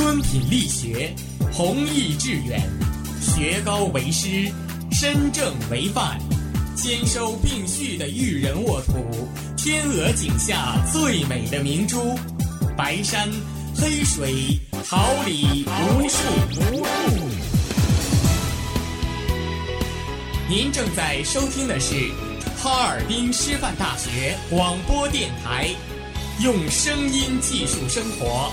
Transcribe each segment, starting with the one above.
敦品力学，弘毅致远，学高为师，身正为范，兼收并蓄的育人沃土，天鹅颈下最美的明珠，白山黑水，桃李无数。您正在收听的是哈尔滨师范大学广播电台，用声音技术生活，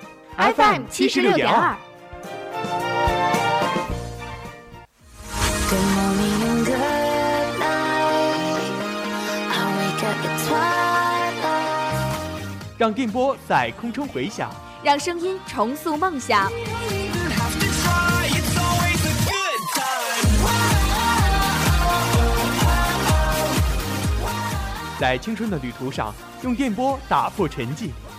FM 七十六点二。让电波在空中回响，让声音重塑梦想。在青春的旅途上，用电波打破沉寂，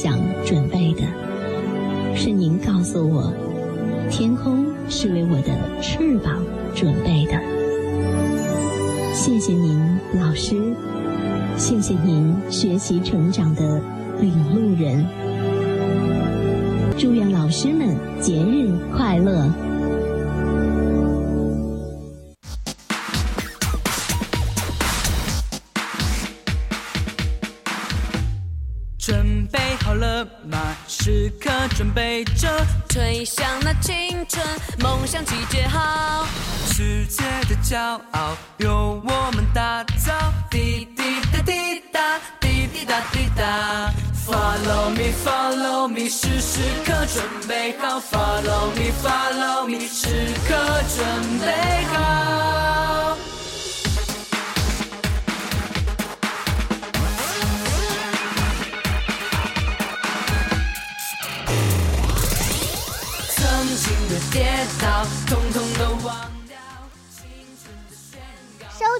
想准备的；是您告诉我，天空是为我的翅膀准备的。谢谢您，老师。谢谢您学习成长的领路人。心的节奏，通通都。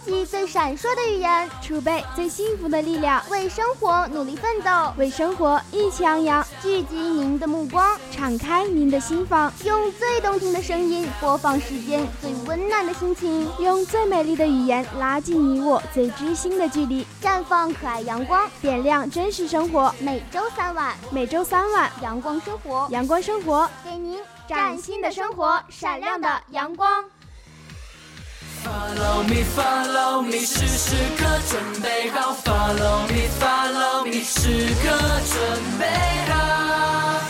集最闪烁的语言，储备最幸福的力量，为生活努力奋斗，为生活意气昂扬。聚集您的目光，敞开您的心房，用最动听的声音播放世间最温暖的心情，用最美丽的语言拉近你我最知心的距离，绽放可爱阳光，点亮真实生活。每周三晚，每周三晚，阳光生活，阳光生活，给您崭新的生活，闪亮的阳光。Follow me, follow me，是时刻准备好。Follow me, follow me，时刻准备好。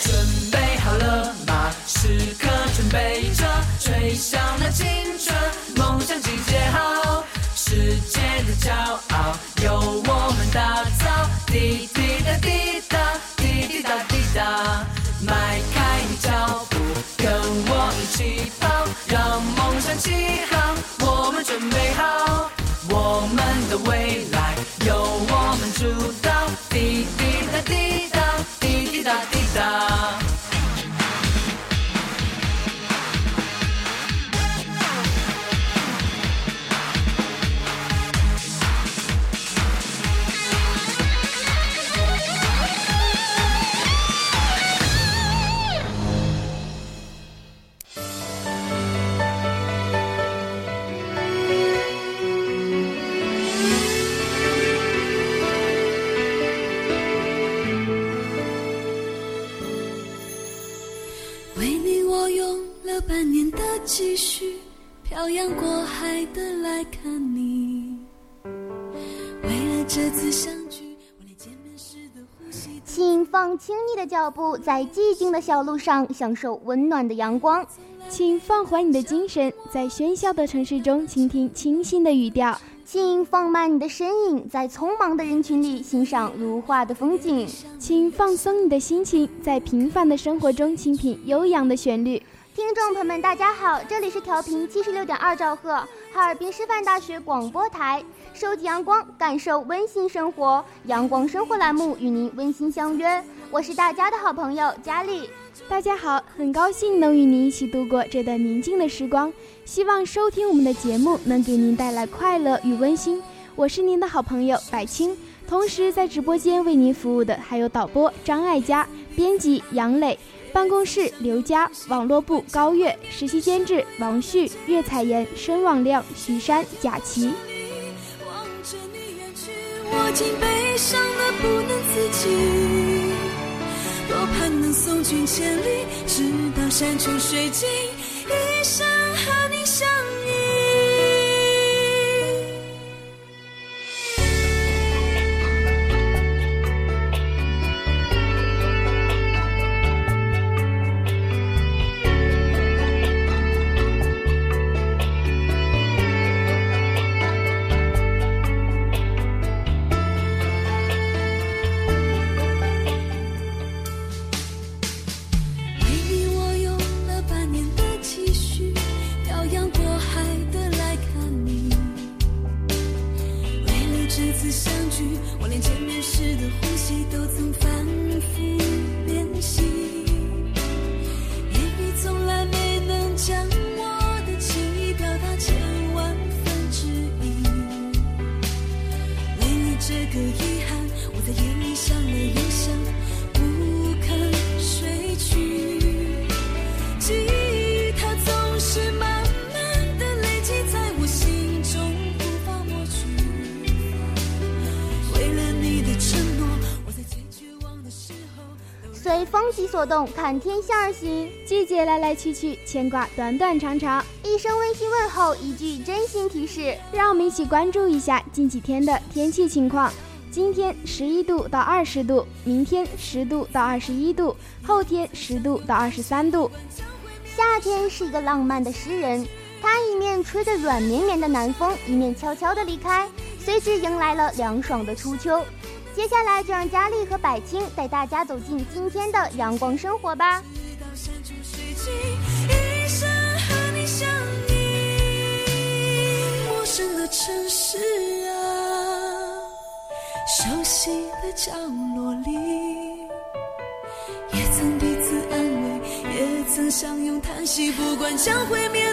准备好了吗？时刻准备着，吹响那青春梦想集结号，世界的骄傲由我们打造。滴滴答滴答，滴滴答滴答，让梦想起航。我们准备好，我们的未来由我们主导。滴滴答滴答，为你我用了半年的积蓄，漂洋过海的来看你。为了这次相聚，我连见面时的呼吸。请放轻你的脚步，在寂静的小路上享受温暖的阳光。请放缓你的精神，在喧嚣的城市中倾听清新的语调。请放慢你的身影，在匆忙的人群里欣赏如画的风景。请放松你的心情，在平凡的生活中倾听悠扬的旋律。听众朋友们，大家好，这里是调频七十六点二兆赫，哈尔滨师范大学广播台，收集阳光，感受温馨生活，阳光生活栏目与您温馨相约。我是大家的好朋友佳丽。大家好，很高兴能与您一起度过这段宁静的时光。希望收听我们的节目能给您带来快乐与温馨。我是您的好朋友百青，同时在直播间为您服务的还有导播张爱佳、编辑杨磊、办公室刘佳、网络部高月、实习监制王旭、岳彩妍、申网亮、徐山、贾琪。多盼能送君千里，直到山穷水尽，一生和你相依。动看天下而行，季节来来去去，牵挂短短长长。一声温馨问候，一句真心提示，让我们一起关注一下近几天的天气情况。今天十一度到二十度，明天十度到二十一度，后天十度到二十三度。夏天是一个浪漫的诗人，他一面吹着软绵绵的南风，一面悄悄地离开，随之迎来了凉爽的初秋。接下来就让佳丽和百青带大家走进今天的阳光生活吧。陌生的城市啊，熟悉的角落里，也曾彼此安慰，也曾相拥叹息，不管将会面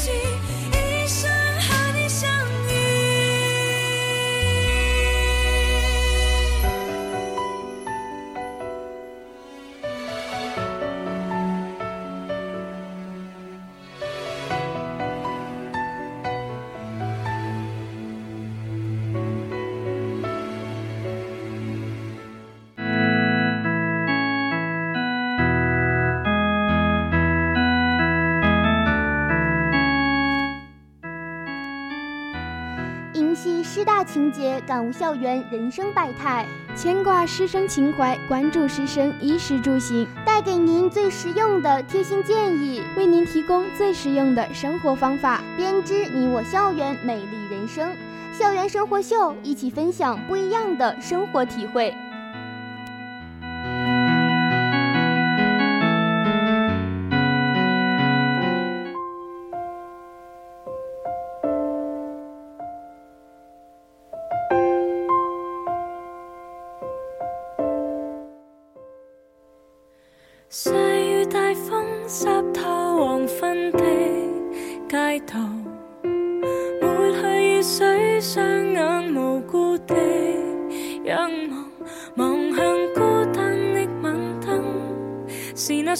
心。情节，感悟校园人生百态；牵挂师生情怀，关注师生衣食住行，带给您最实用的贴心建议，为您提供最实用的生活方法，编织你我校园美丽人生。校园生活秀，一起分享不一样的生活体会。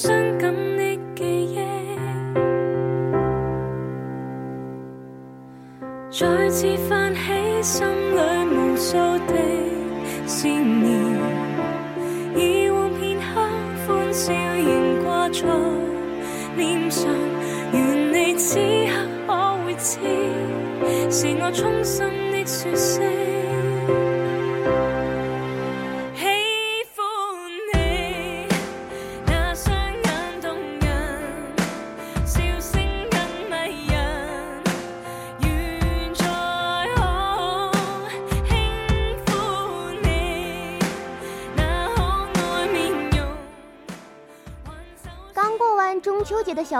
伤感的记忆。再次泛起心里无数的思念以往片刻欢笑仍挂在脸上愿你此刻可会知是我衷心的说声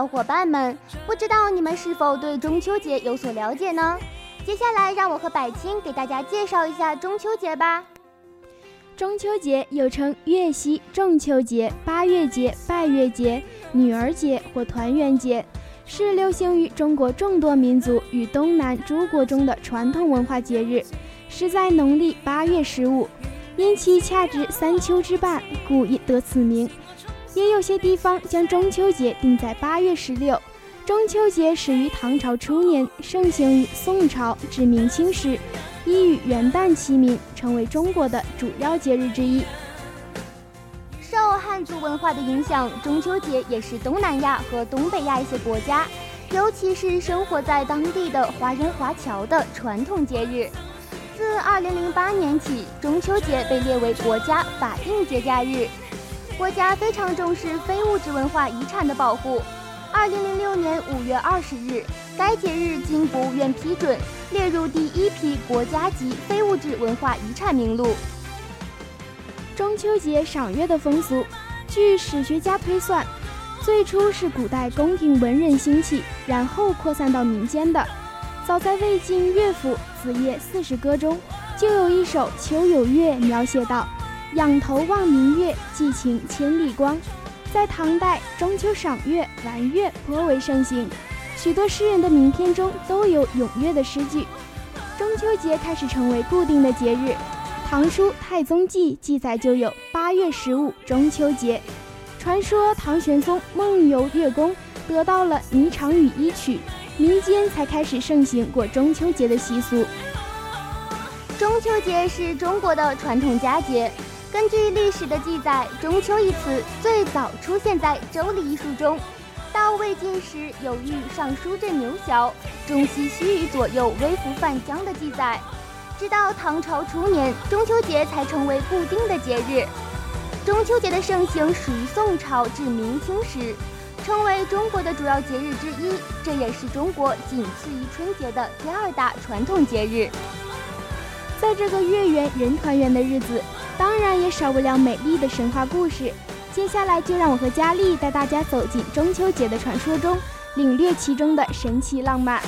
小伙伴们，不知道你们是否对中秋节有所了解呢？接下来让我和百青给大家介绍一下中秋节吧。中秋节又称月夕、中秋节、八月节、拜月节、女儿节或团圆节，是流行于中国众多民族与东南诸国中的传统文化节日，是在农历八月十五，因其恰值三秋之半，故得此名。也有些地方将中秋节定在八月十六。中秋节始于唐朝初年，盛行于宋朝至明清时，已与元旦齐名，成为中国的主要节日之一。受汉族文化的影响，中秋节也是东南亚和东北亚一些国家，尤其是生活在当地的华人华侨的传统节日。自二零零八年起，中秋节被列为国家法定节假日。国家非常重视非物质文化遗产的保护。二零零六年五月二十日，该节日经国务院批准，列入第一批国家级非物质文化遗产名录。中秋节赏月的风俗，据史学家推算，最初是古代宫廷文人兴起，然后扩散到民间的。早在魏晋乐府《子夜四时歌》中，就有一首《秋有月》，描写道。仰头望明月，寄情千里光。在唐代，中秋赏月、玩月颇为盛行，许多诗人的名篇中都有咏月的诗句。中秋节开始成为固定的节日，《唐书太宗记》记载就有八月十五中秋节。传说唐玄宗梦游月宫，得到了霓裳羽衣曲，民间才开始盛行过中秋节的习俗。中秋节是中国的传统佳节。根据历史的记载，中秋一词最早出现在《周礼》一书中。到魏晋时，有《御尚书镇牛樵，中西须臾左右微服泛江的记载。直到唐朝初年，中秋节才成为固定的节日。中秋节的盛行属于宋朝至明清时，成为中国的主要节日之一。这也是中国仅次于春节的第二大传统节日。在这个月圆人团圆的日子。当然也少不了美丽的神话故事。接下来就让我和佳丽带大家走进中秋节的传说中，领略其中的神奇浪漫。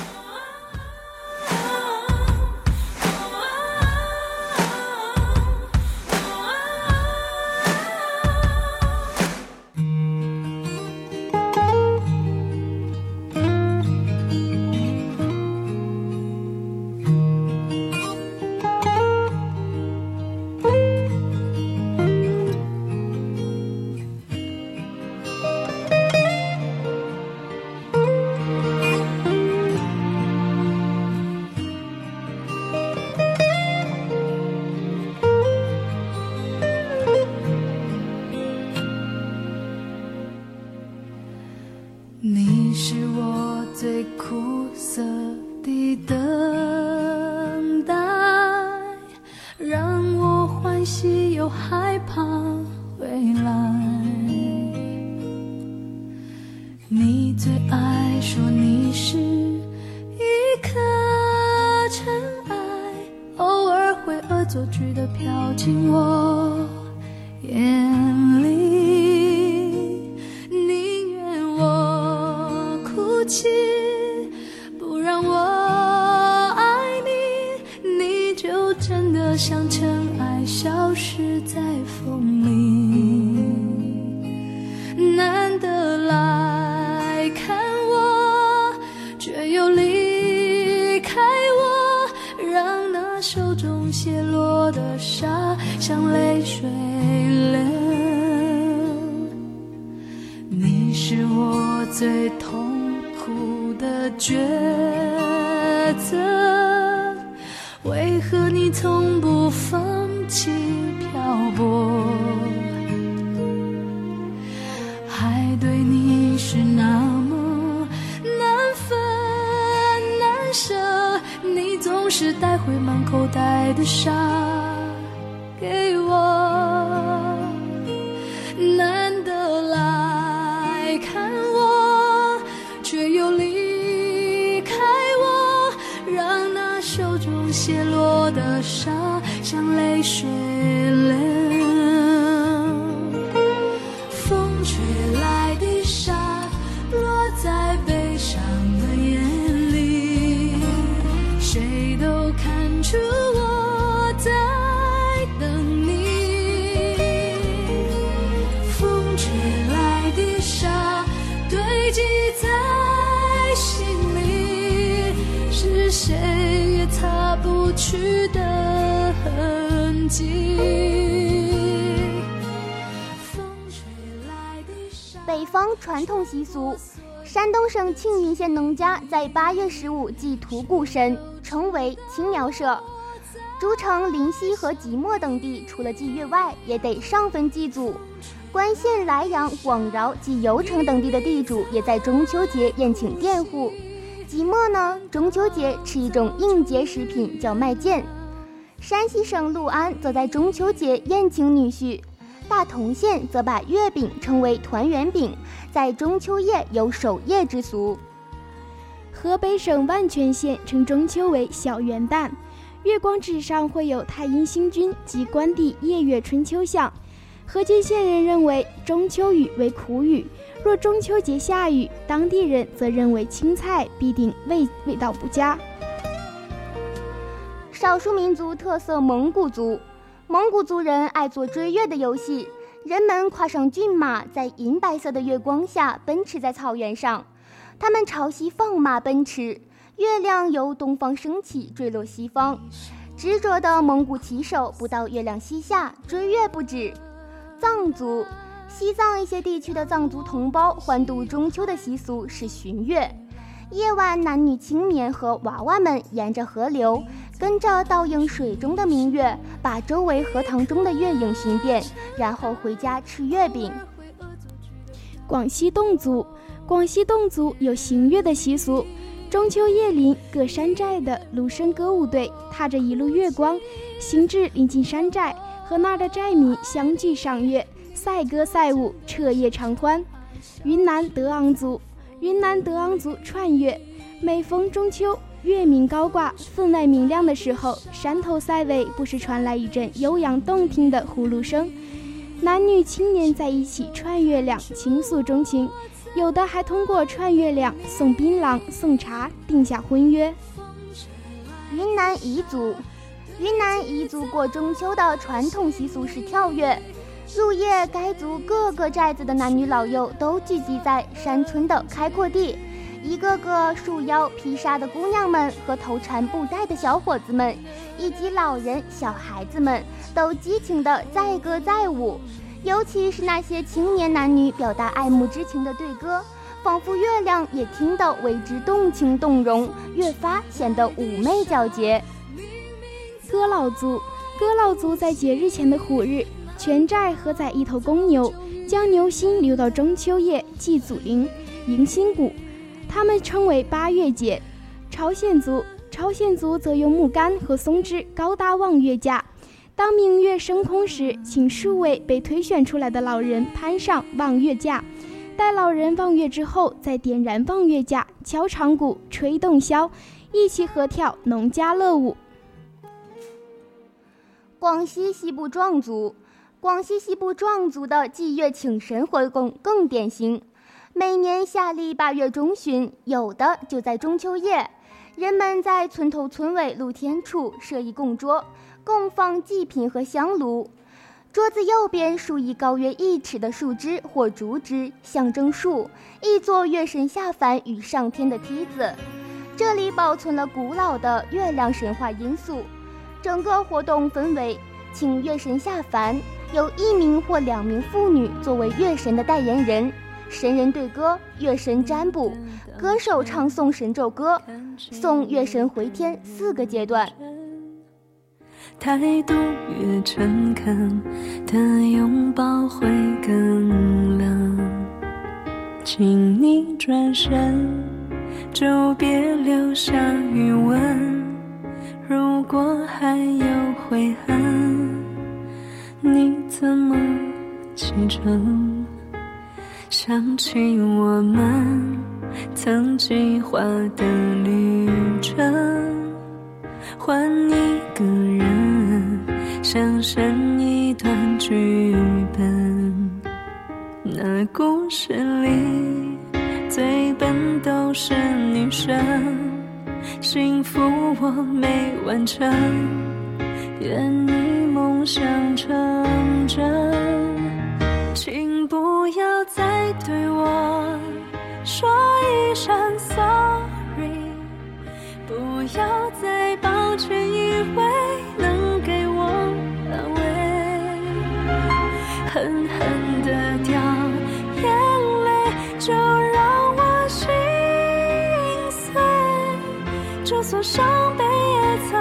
紧握。去的痕迹。北方传统习俗，山东省青云县农家在八月十五祭屠谷神，称为青苗社。诸城临溪和即墨等地，除了祭月外，也得上坟祭祖。关县、莱阳、广饶及油城等地的地主，也在中秋节宴请佃户。即墨呢，中秋节吃一种应节食品，叫麦秸。山西省六安则在中秋节宴请女婿。大同县则把月饼称为团圆饼，在中秋夜有守夜之俗。河北省万全县称中秋为小元旦，月光纸上会有太阴星君及关帝夜月春秋像。河间县人认为中秋雨为苦雨，若中秋节下雨，当地人则认为青菜必定味味道不佳。少数民族特色蒙古族，蒙古族人爱做追月的游戏，人们跨上骏马，在银白色的月光下奔驰在草原上。他们朝西放马奔驰，月亮由东方升起，坠落西方。执着的蒙古骑手不到月亮西下，追月不止。藏族，西藏一些地区的藏族同胞欢度中秋的习俗是巡月。夜晚，男女青年和娃娃们沿着河流，跟着倒映水中的明月，把周围荷塘中的月影寻遍，然后回家吃月饼。广西侗族，广西侗族有行月的习俗。中秋夜临，各山寨的芦笙歌舞队踏着一路月光，行至临近山寨，和那儿的寨民相聚赏月，赛歌赛舞，彻夜长欢。云南德昂族，云南德昂族串月，每逢中秋，月明高挂，分外明亮的时候，山头塞尾不时传来一阵悠扬动听的呼噜声，男女青年在一起串月亮，倾诉衷情。有的还通过串月亮、送槟榔、送茶定下婚约。云南彝族，云南彝族过中秋的传统习俗是跳跃。入夜，该族各个寨子的男女老幼都聚集在山村的开阔地，一个个束腰披纱的姑娘们和头缠布带的小伙子们，以及老人、小孩子们，都激情地载歌载舞。尤其是那些青年男女表达爱慕之情的对歌，仿佛月亮也听得为之动情动容，越发显得妩媚皎洁。哥老族，哥老族在节日前的虎日，全寨合宰一头公牛，将牛心留到中秋夜祭祖灵，迎新谷。他们称为八月节。朝鲜族，朝鲜族则用木杆和松枝高搭望月架。当明月升空时，请数位被推选出来的老人攀上望月架，待老人望月之后，再点燃望月架，敲长鼓，吹洞箫，一起合跳农家乐舞。广西西部壮族，广西西部壮族的祭月请神活动更典型。每年夏历八月中旬，有的就在中秋夜，人们在村头村尾露天处设一供桌。供放祭品和香炉，桌子右边竖一高约一尺的树枝或竹枝，象征树，一座月神下凡与上天的梯子。这里保存了古老的月亮神话因素。整个活动分为请月神下凡，有一名或两名妇女作为月神的代言人，神人对歌，月神占卜，歌手唱诵神咒歌，送月神回天四个阶段。态度越诚恳，的拥抱会更冷。请你转身，就别留下余温。如果还有悔恨，你怎么启程？想起我们曾计划的旅程。换一个人，想象一段剧本。那故事里最笨都是女生，幸福我没完成，愿你梦想成真。请不要再对我说一声 sorry，不要再抱歉，以为能给我安慰，狠狠的掉眼泪，就让我心碎。就算伤悲，也曾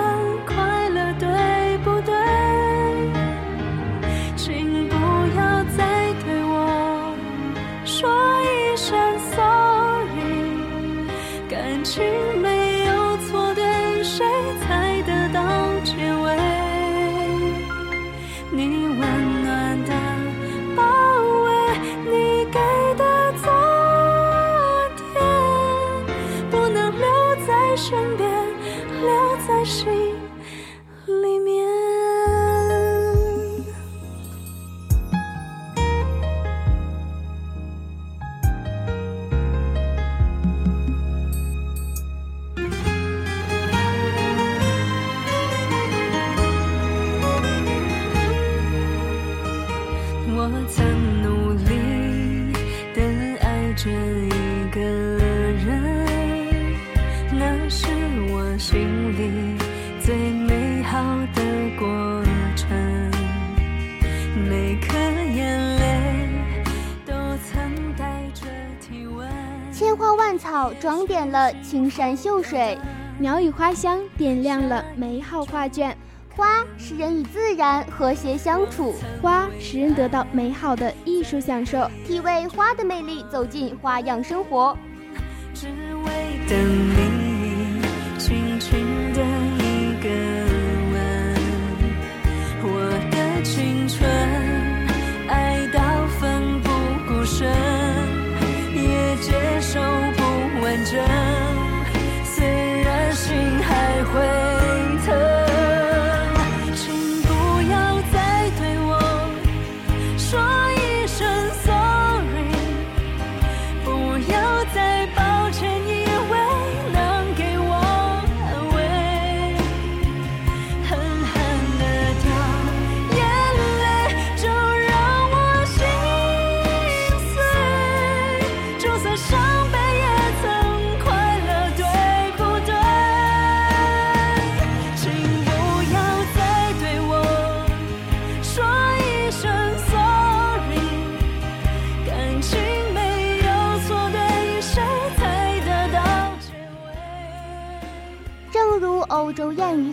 装点了青山秀水，鸟语花香点亮了美好画卷。花使人与自然和谐相处，花使人得到美好的艺术享受。体味花的魅力，走进花样生活。只为等你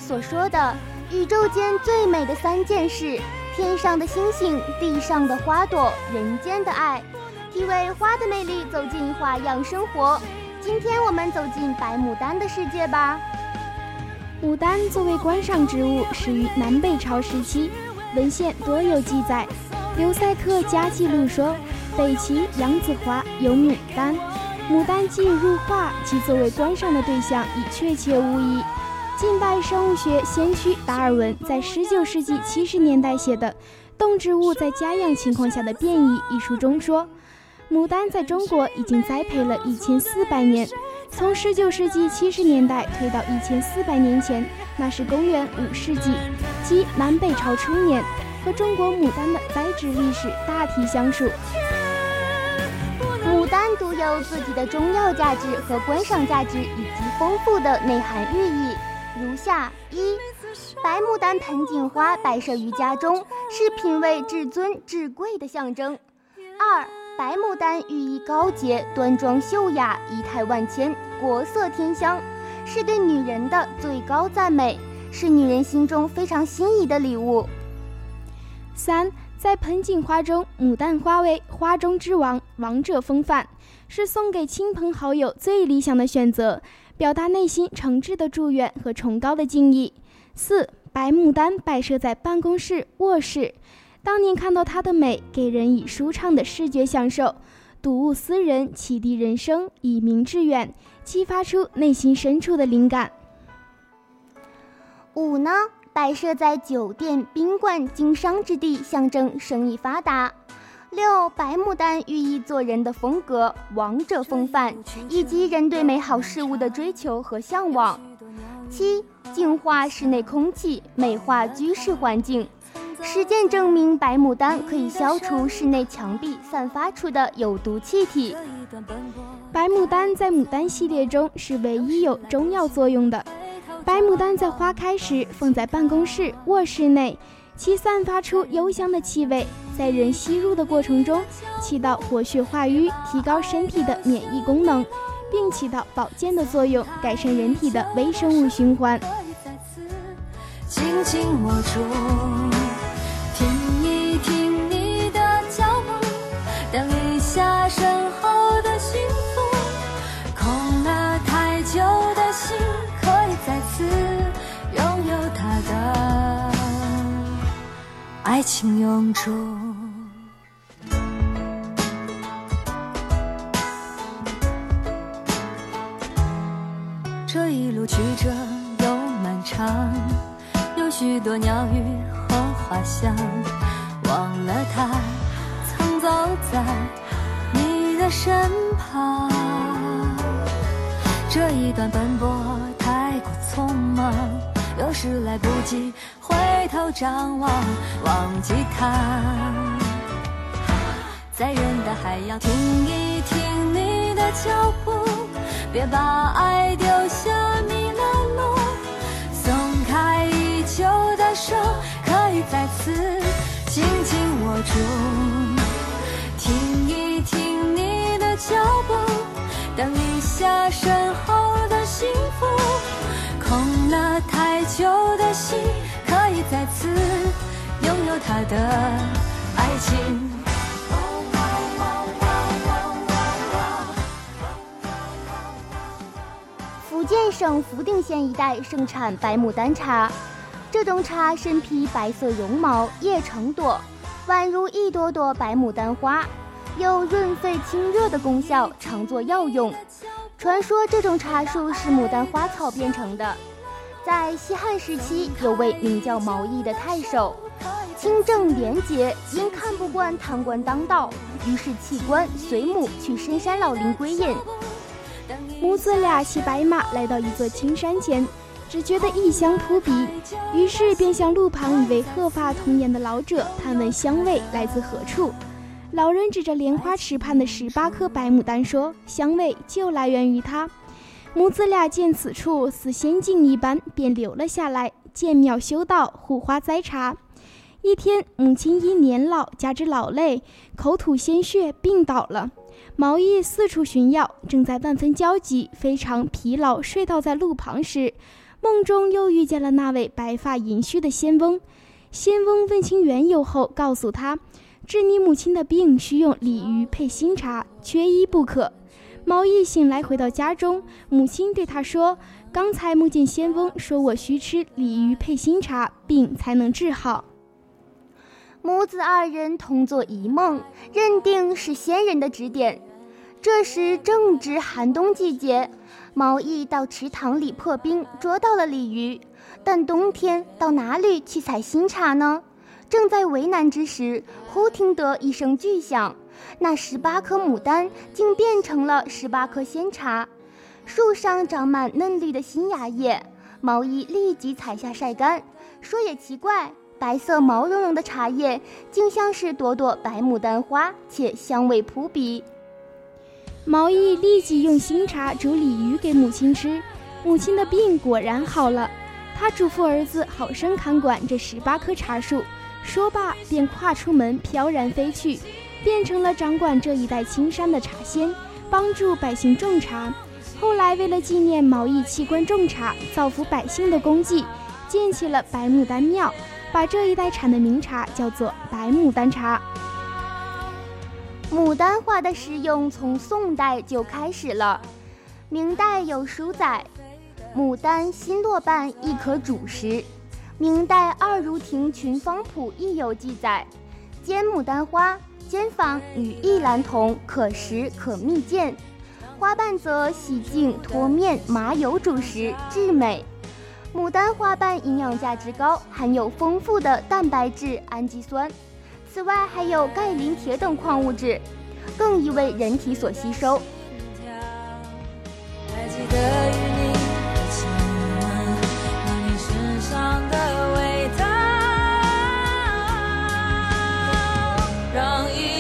所说的，宇宙间最美的三件事：天上的星星，地上的花朵，人间的爱。体味花的魅力，走进花样生活。今天我们走进白牡丹的世界吧。牡丹作为观赏植物，始于南北朝时期，文献多有记载。刘赛克家记录说，北齐杨子华有牡丹，牡丹既入画，其作为观赏的对象已确切无疑。近代生物学先驱达尔文在19世纪70年代写的《动植物在家养情况下的变异》一书中说，牡丹在中国已经栽培了一千四百年。从19世纪70年代推到1400年前，那是公元5世纪，即南北朝初年，和中国牡丹的栽植历史大体相属。牡丹独有自己的中药价值和观赏价值，以及丰富的内涵寓意。如下：一、白牡丹盆景花摆设于家中，是品味至尊至贵的象征。二、白牡丹寓意高洁、端庄、秀雅、仪态万千、国色天香，是对女人的最高赞美。是女人心中非常心仪的礼物。三，在盆景花中，牡丹花为花中之王，王者风范，是送给亲朋好友最理想的选择，表达内心诚挚的祝愿和崇高的敬意。四，白牡丹摆设在办公室、卧室，当您看到它的美，给人以舒畅的视觉享受。睹物思人，启迪人生，以明致远，激发出内心深处的灵感。五呢，摆设在酒店、宾馆、经商之地，象征生意发达。六，白牡丹寓意做人的风格、王者风范，以及人对美好事物的追求和向往。七，净化室内空气，美化居室环境。实践证明，白牡丹可以消除室内墙壁散发出的有毒气体。白牡丹在牡丹系列中是唯一有中药作用的。白牡丹在花开时放在办公室、卧室内，其散发出幽香的气味，在人吸入的过程中起到活血化瘀、提高身体的免疫功能，并起到保健的作用，改善人体的微生物循环。紧紧握住。等一下，身后的幸爱情永驻。这一路曲折又漫长，有许多鸟语和花香，忘了他。走在你的身旁，这一段奔波太过匆忙，有时来不及回头张望，忘记他。在人的海洋，听一听你的脚步，别把爱丢下迷了路，松开已久的手，可以再次紧紧握住。听一听你的脚步，等一下身后的幸福，空了太久的心，可以再次拥有他的爱情。福建省福定县一带盛产白牡丹茶，这种茶身披白色绒毛，叶成朵，宛如一朵朵白牡丹花。有润肺清热的功效，常作药用。传说这种茶树是牡丹花草变成的。在西汉时期，有位名叫毛义的太守，清正廉洁，因看不惯贪官当道，于是弃官随母去深山老林归隐。母子俩骑白马来到一座青山前，只觉得异香扑鼻，于是便向路旁一位鹤发童颜的老者探问香味来自何处。老人指着莲花池畔的十八颗白牡丹说：“香味就来源于它。”母子俩见此处似仙境一般，便留了下来，建庙修道，护花栽茶。一天，母亲因年老加之劳累，口吐鲜血，病倒了。毛义四处寻药，正在万分焦急、非常疲劳，睡倒在路旁时，梦中又遇见了那位白发银须的仙翁。仙翁问清缘由后，告诉他。治你母亲的病需用鲤鱼配新茶，缺一不可。毛义醒来回到家中，母亲对他说：“刚才梦见仙翁说我需吃鲤鱼配新茶，病才能治好。”母子二人同做一梦，认定是仙人的指点。这时正值寒冬季节，毛义到池塘里破冰，捉到了鲤鱼。但冬天到哪里去采新茶呢？正在为难之时，忽听得一声巨响，那十八颗牡丹竟变成了十八颗仙茶，树上长满嫩绿的新芽叶。毛衣立即采下晒干。说也奇怪，白色毛茸茸的茶叶竟像是朵朵白牡丹花，且香味扑鼻。毛衣立即用新茶煮鲤鱼给母亲吃，母亲的病果然好了。他嘱咐儿子好生看管这十八棵茶树。说罢，便跨出门，飘然飞去，变成了掌管这一带青山的茶仙，帮助百姓种茶。后来，为了纪念毛义弃官种茶、造福百姓的功绩，建起了白牡丹庙，把这一带产的名茶叫做白牡丹茶。牡丹花的食用从宋代就开始了，明代有书载，牡丹新落瓣亦可煮食。明代《二如亭群芳谱》亦有记载，煎牡丹花，煎坊与一兰同，可食可蜜饯。花瓣则洗净脱面，麻油煮食，至美。牡丹花瓣营养价值高，含有丰富的蛋白质、氨基酸。此外，还有钙、磷、铁等矿物质，更易为人体所吸收。让一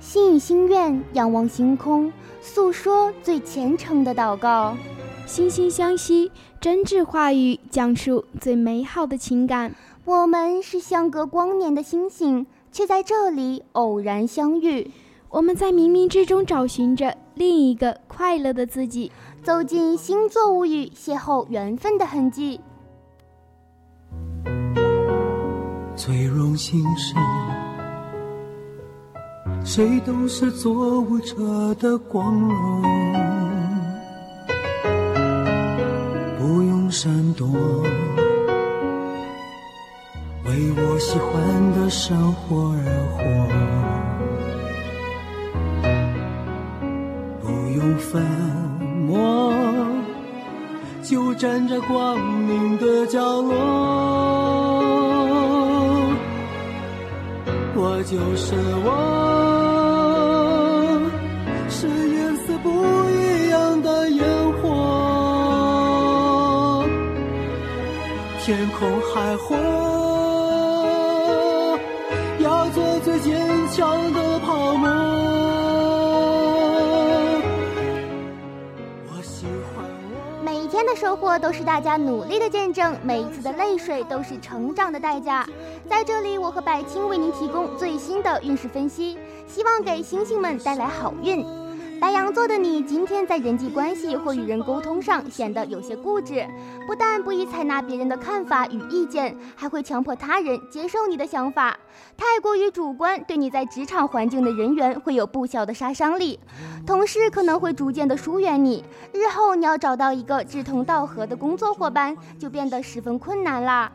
心与心愿，仰望星空，诉说最虔诚的祷告。心心相惜，真挚话语，讲述最美好的情感。我们是相隔光年的星星，却在这里偶然相遇。我们在冥冥之中找寻着另一个快乐的自己，走进星座物语，邂逅缘分的痕迹。最荣幸是，谁都是做舞者的光荣，不用闪躲，为我喜欢的生活而活，不用粉墨，就站在光明的角落。我就是我，天空海阔，要做最坚强的泡沫。我喜欢我。每一天的收获都是大家努力的见证，每一次的泪水都是成长的代价。在这里，我和百青为您提供最新的运势分析，希望给星星们带来好运。白羊座的你今天在人际关系或与人沟通上显得有些固执，不但不宜采纳别人的看法与意见，还会强迫他人接受你的想法。太过于主观，对你在职场环境的人缘会有不小的杀伤力。同事可能会逐渐的疏远你，日后你要找到一个志同道合的工作伙伴，就变得十分困难啦。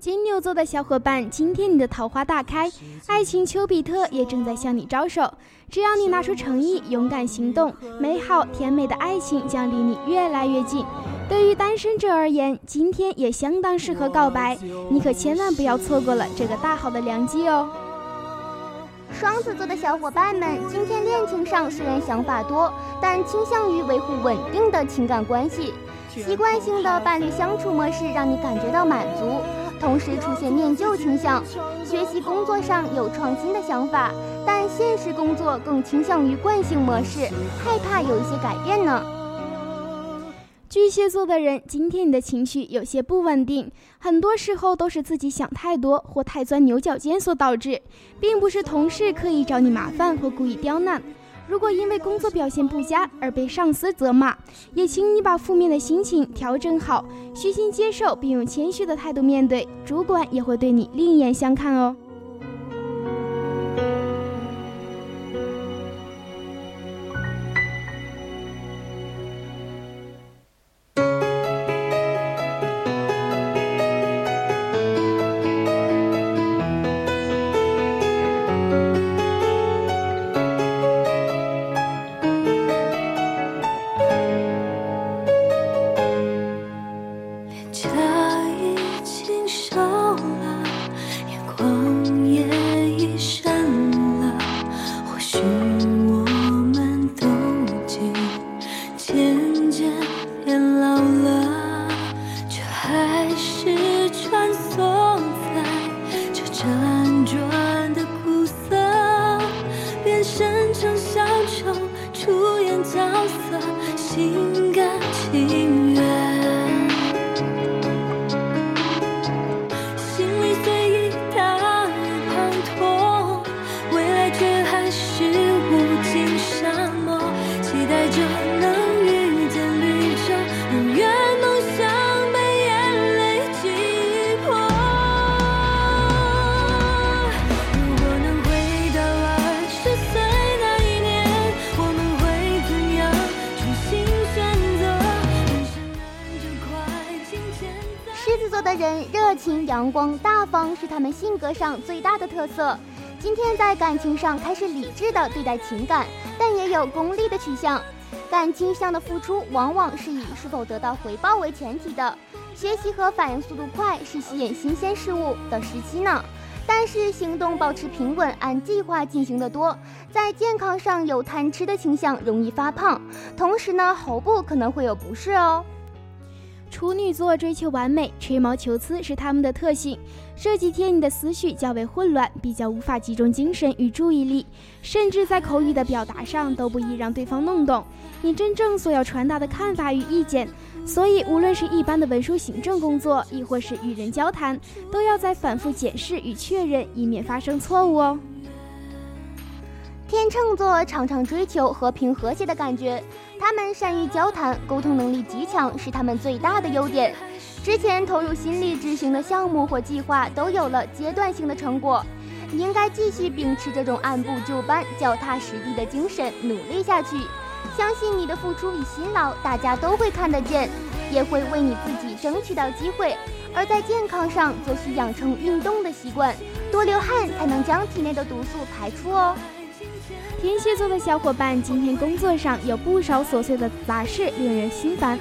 金牛座的小伙伴，今天你的桃花大开，爱情丘比特也正在向你招手。只要你拿出诚意，勇敢行动，美好甜美的爱情将离你越来越近。对于单身者而言，今天也相当适合告白，你可千万不要错过了这个大好的良机哦。双子座的小伙伴们，今天恋情上虽然想法多，但倾向于维护稳定的情感关系，习惯性的伴侣相处模式让你感觉到满足。同时出现念旧倾向，学习工作上有创新的想法，但现实工作更倾向于惯性模式，害怕有一些改变呢。巨蟹座的人，今天你的情绪有些不稳定，很多时候都是自己想太多或太钻牛角尖所导致，并不是同事刻意找你麻烦或故意刁难。如果因为工作表现不佳而被上司责骂，也请你把负面的心情调整好，虚心接受，并用谦虚的态度面对，主管也会对你另眼相看哦。他们性格上最大的特色。今天在感情上开始理智的对待情感，但也有功利的取向。感情上的付出往往是以是否得到回报为前提的。学习和反应速度快是吸引新鲜事物的时期呢。但是行动保持平稳，按计划进行的多。在健康上有贪吃的倾向，容易发胖。同时呢，喉部可能会有不适哦。处女座追求完美，吹毛求疵是他们的特性。这几天你的思绪较为混乱，比较无法集中精神与注意力，甚至在口语的表达上都不易让对方弄懂你真正所要传达的看法与意见。所以，无论是一般的文书行政工作，亦或是与人交谈，都要在反复检视与确认，以免发生错误哦。天秤座常常追求和平和谐的感觉。他们善于交谈，沟通能力极强，是他们最大的优点。之前投入心力执行的项目或计划都有了阶段性的成果，你应该继续秉持这种按部就班、脚踏实地的精神努力下去。相信你的付出与辛劳，大家都会看得见，也会为你自己争取到机会。而在健康上，则需养成运动的习惯，多流汗才能将体内的毒素排出哦。天蝎座的小伙伴，今天工作上有不少琐碎的杂事，令人心烦，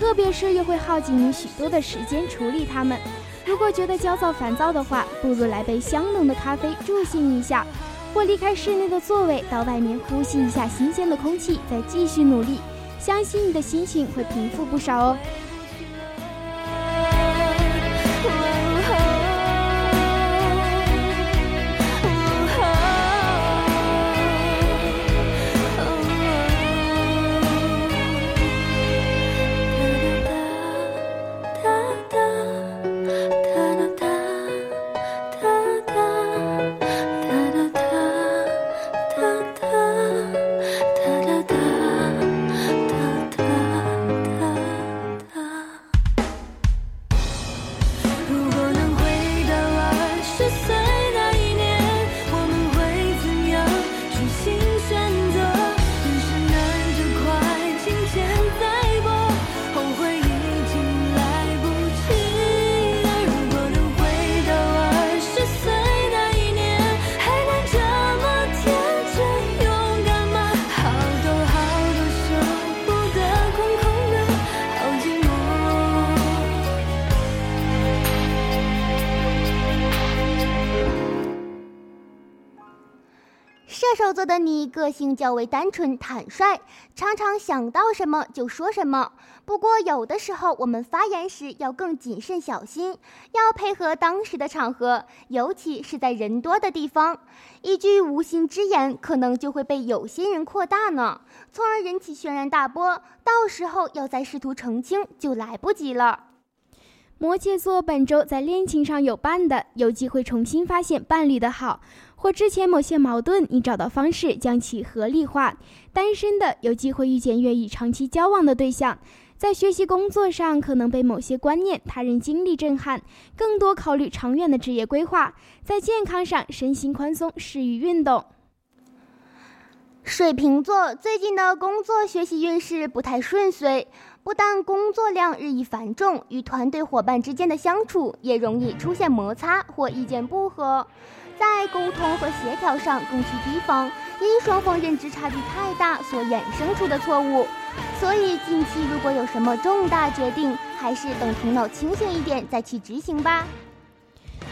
特别是又会耗尽你许多的时间处理它们。如果觉得焦躁烦躁的话，不如来杯香浓的咖啡助兴一下，或离开室内的座位，到外面呼吸一下新鲜的空气，再继续努力，相信你的心情会平复不少哦。个性较为单纯坦率，常常想到什么就说什么。不过有的时候我们发言时要更谨慎小心，要配合当时的场合，尤其是在人多的地方。一句无心之言，可能就会被有心人扩大呢，从而引起轩然大波。到时候要再试图澄清，就来不及了。摩羯座本周在恋情上有伴的，有机会重新发现伴侣的好，或之前某些矛盾，你找到方式将其合理化。单身的有机会遇见愿意长期交往的对象。在学习工作上，可能被某些观念、他人经历震撼，更多考虑长远的职业规划。在健康上，身心宽松，适于运动。水瓶座最近的工作学习运势不太顺遂，不但工作量日益繁重，与团队伙伴之间的相处也容易出现摩擦或意见不合，在沟通和协调上更需提防，因双方认知差距太大所衍生出的错误。所以，近期如果有什么重大决定，还是等头脑清醒一点再去执行吧。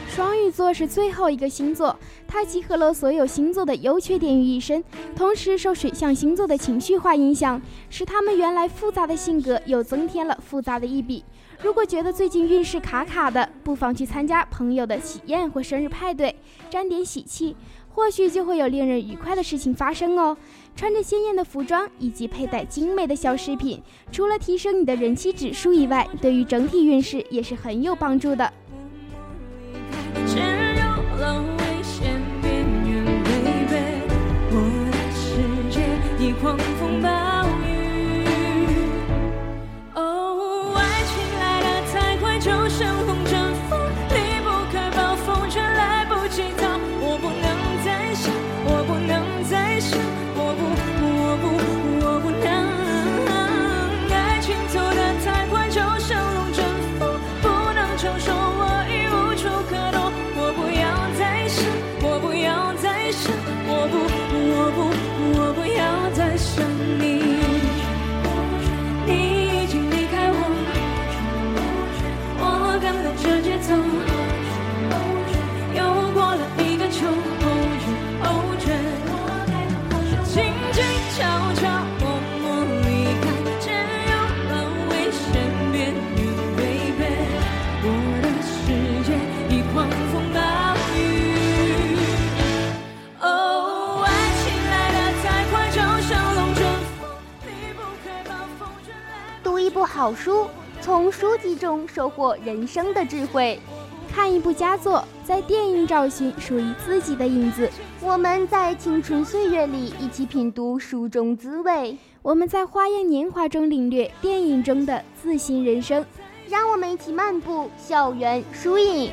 双鱼座是最后一个星座，它集合了所有星座的优缺点于一身，同时受水象星座的情绪化影响，使他们原来复杂的性格又增添了复杂的一笔。如果觉得最近运势卡卡的，不妨去参加朋友的喜宴或生日派对，沾点喜气，或许就会有令人愉快的事情发生哦。穿着鲜艳的服装以及佩戴精美的小饰品，除了提升你的人气指数以外，对于整体运势也是很有帮助的。收获人生的智慧；看一部佳作，在电影找寻属于自己的影子。我们在青春岁月里一起品读书中滋味，我们在花样年华中领略电影中的自信人生。让我们一起漫步校园书影。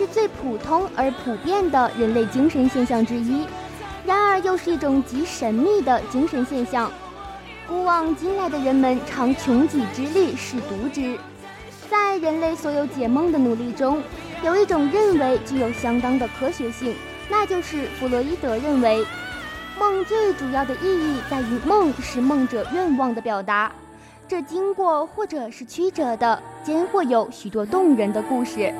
是最普通而普遍的人类精神现象之一，然而又是一种极神秘的精神现象。古往今来的人们常穷己之力试读之，在人类所有解梦的努力中，有一种认为具有相当的科学性，那就是弗洛伊德认为。梦最主要的意义在于，梦是梦者愿望的表达，这经过或者是曲折的，间或有许多动人的故事。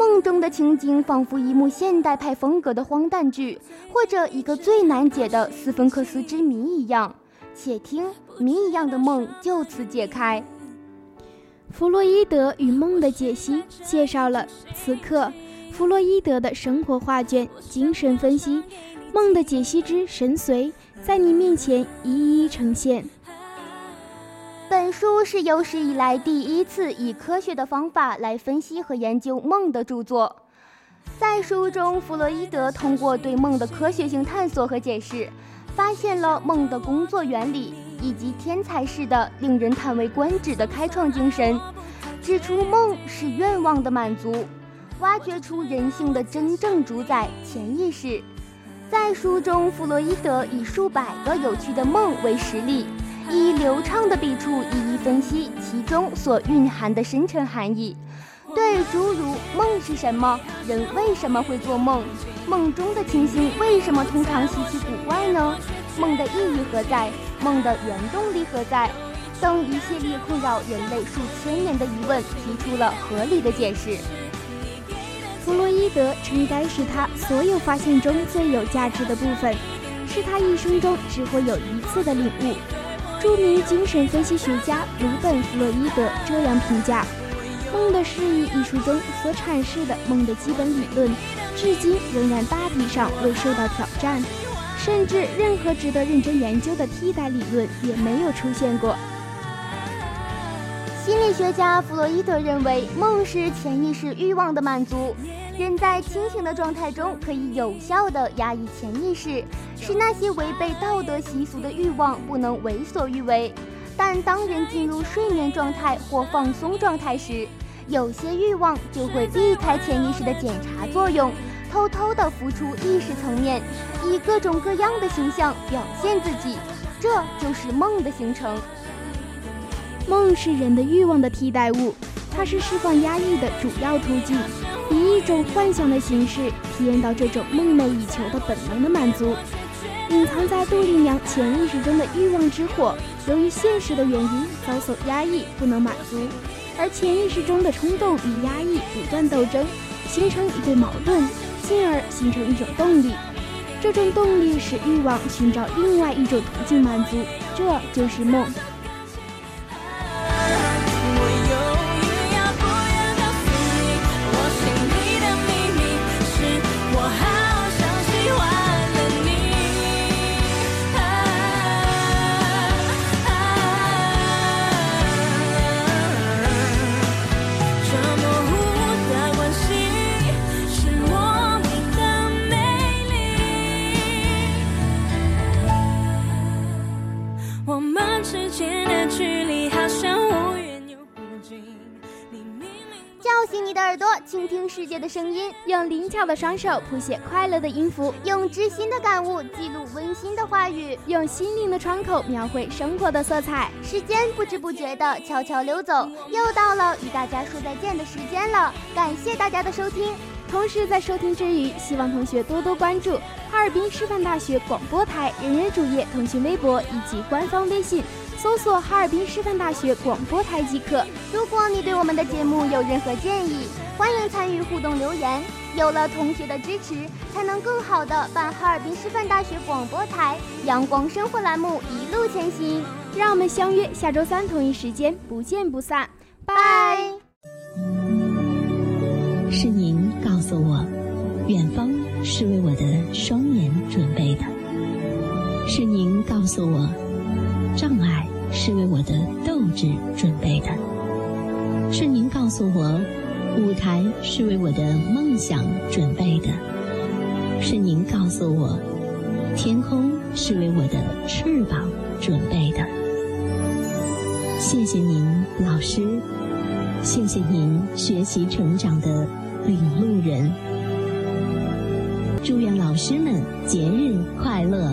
梦中的情景仿佛一幕现代派风格的荒诞剧，或者一个最难解的斯芬克斯之谜一样。且听谜一样的梦就此解开。弗洛伊德与梦的解析介绍了此刻弗洛伊德的生活画卷，精神分析。梦的解析之神髓，在你面前一一呈现。本书是有史以来第一次以科学的方法来分析和研究梦的著作。在书中，弗洛伊德通过对梦的科学性探索和解释，发现了梦的工作原理，以及天才式的、令人叹为观止的开创精神，指出梦是愿望的满足，挖掘出人性的真正主宰——潜意识。在书中，弗洛伊德以数百个有趣的梦为实例。以流畅的笔触一一分析其中所蕴含的深沉含义，对诸如梦是什么、人为什么会做梦、梦中的情形为什么通常稀奇古怪呢、梦的意义何在、梦的原动力何在等一系列困扰人类数千年的疑问提出了合理的解释。弗洛伊德称该是他所有发现中最有价值的部分，是他一生中只会有一次的领悟。著名精神分析学家鲁本·弗洛伊德这样评价《梦的释义》一书中所阐释的梦的基本理论，至今仍然大体上未受到挑战，甚至任何值得认真研究的替代理论也没有出现过。心理学家弗洛伊德认为，梦是潜意识欲望的满足。人在清醒的状态中可以有效地压抑潜意识，使那些违背道德习俗的欲望不能为所欲为。但当人进入睡眠状态或放松状态时，有些欲望就会避开潜意识的检查作用，偷偷地浮出意识层面，以各种各样的形象表现自己。这就是梦的形成。梦是人的欲望的替代物，它是释放压抑的主要途径。以一种幻想的形式体验到这种梦寐以求的本能的满足，隐藏在杜丽娘潜意识中的欲望之火，由于现实的原因遭受压抑，不能满足，而潜意识中的冲动与压抑不断斗争，形成一对矛盾，进而形成一种动力。这种动力使欲望寻找另外一种途径满足，这就是梦。的声音，用灵巧的双手谱写快乐的音符，用知心的感悟记录温馨的话语，用心灵的窗口描绘生活的色彩。时间不知不觉的悄悄溜走，又到了与大家说再见的时间了。感谢大家的收听，同时在收听之余，希望同学多多关注哈尔滨师范大学广播台人人主页、腾讯微博以及官方微信。搜索哈尔滨师范大学广播台即可。如果你对我们的节目有任何建议，欢迎参与互动留言。有了同学的支持，才能更好的办哈尔滨师范大学广播台阳光生活栏目一路前行。让我们相约下周三同一时间，不见不散。拜。是您告诉我，远方是为我的双眼准备的。是您告诉我，障碍。是为我的斗志准备的，是您告诉我，舞台是为我的梦想准备的，是您告诉我，天空是为我的翅膀准备的。谢谢您，老师，谢谢您学习成长的领路人。祝愿老师们节日快乐！